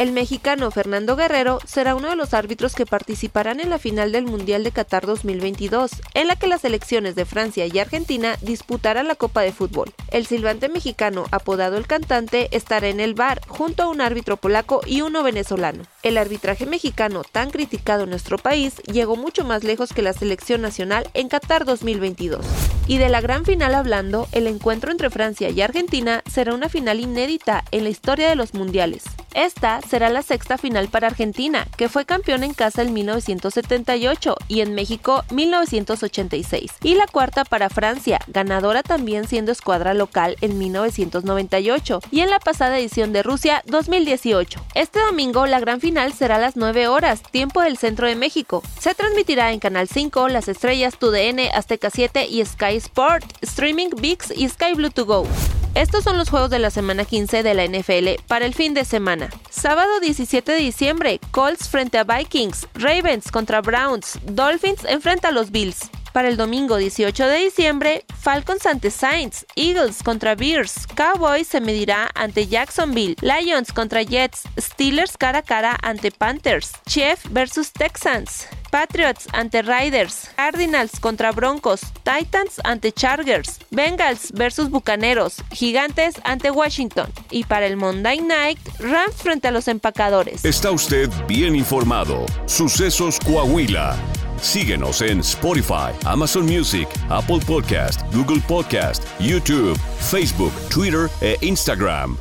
El mexicano Fernando Guerrero será uno de los árbitros que participarán en la final del Mundial de Qatar 2022, en la que las selecciones de Francia y Argentina disputarán la Copa de Fútbol. El silbante mexicano, apodado el cantante, estará en el bar junto a un árbitro polaco y uno venezolano. El arbitraje mexicano, tan criticado en nuestro país, llegó mucho más lejos que la selección nacional en Qatar 2022. Y de la gran final hablando, el encuentro entre Francia y Argentina será una final inédita en la historia de los mundiales. Esta será la sexta final para Argentina, que fue campeón en casa en 1978 y en México 1986, y la cuarta para Francia, ganadora también siendo escuadra local en 1998 y en la pasada edición de Rusia 2018. Este domingo la gran final será a las 9 horas, tiempo del centro de México. Se transmitirá en Canal 5, Las Estrellas, TUDN, Azteca 7 y Sky Sport, Streaming VIX y Sky Blue to Go. Estos son los juegos de la semana 15 de la NFL para el fin de semana. Sábado 17 de diciembre, Colts frente a Vikings, Ravens contra Browns, Dolphins enfrenta a los Bills. Para el domingo 18 de diciembre, Falcons ante Saints, Eagles contra Bears, Cowboys se medirá ante Jacksonville, Lions contra Jets, Steelers cara a cara ante Panthers, Chiefs versus Texans. Patriots ante Riders, Cardinals contra Broncos, Titans ante Chargers, Bengals versus Bucaneros, Gigantes ante Washington y para el Monday Night, Rams frente a los empacadores. Está usted bien informado. Sucesos Coahuila. Síguenos en Spotify, Amazon Music, Apple Podcast, Google Podcast, YouTube, Facebook, Twitter e Instagram.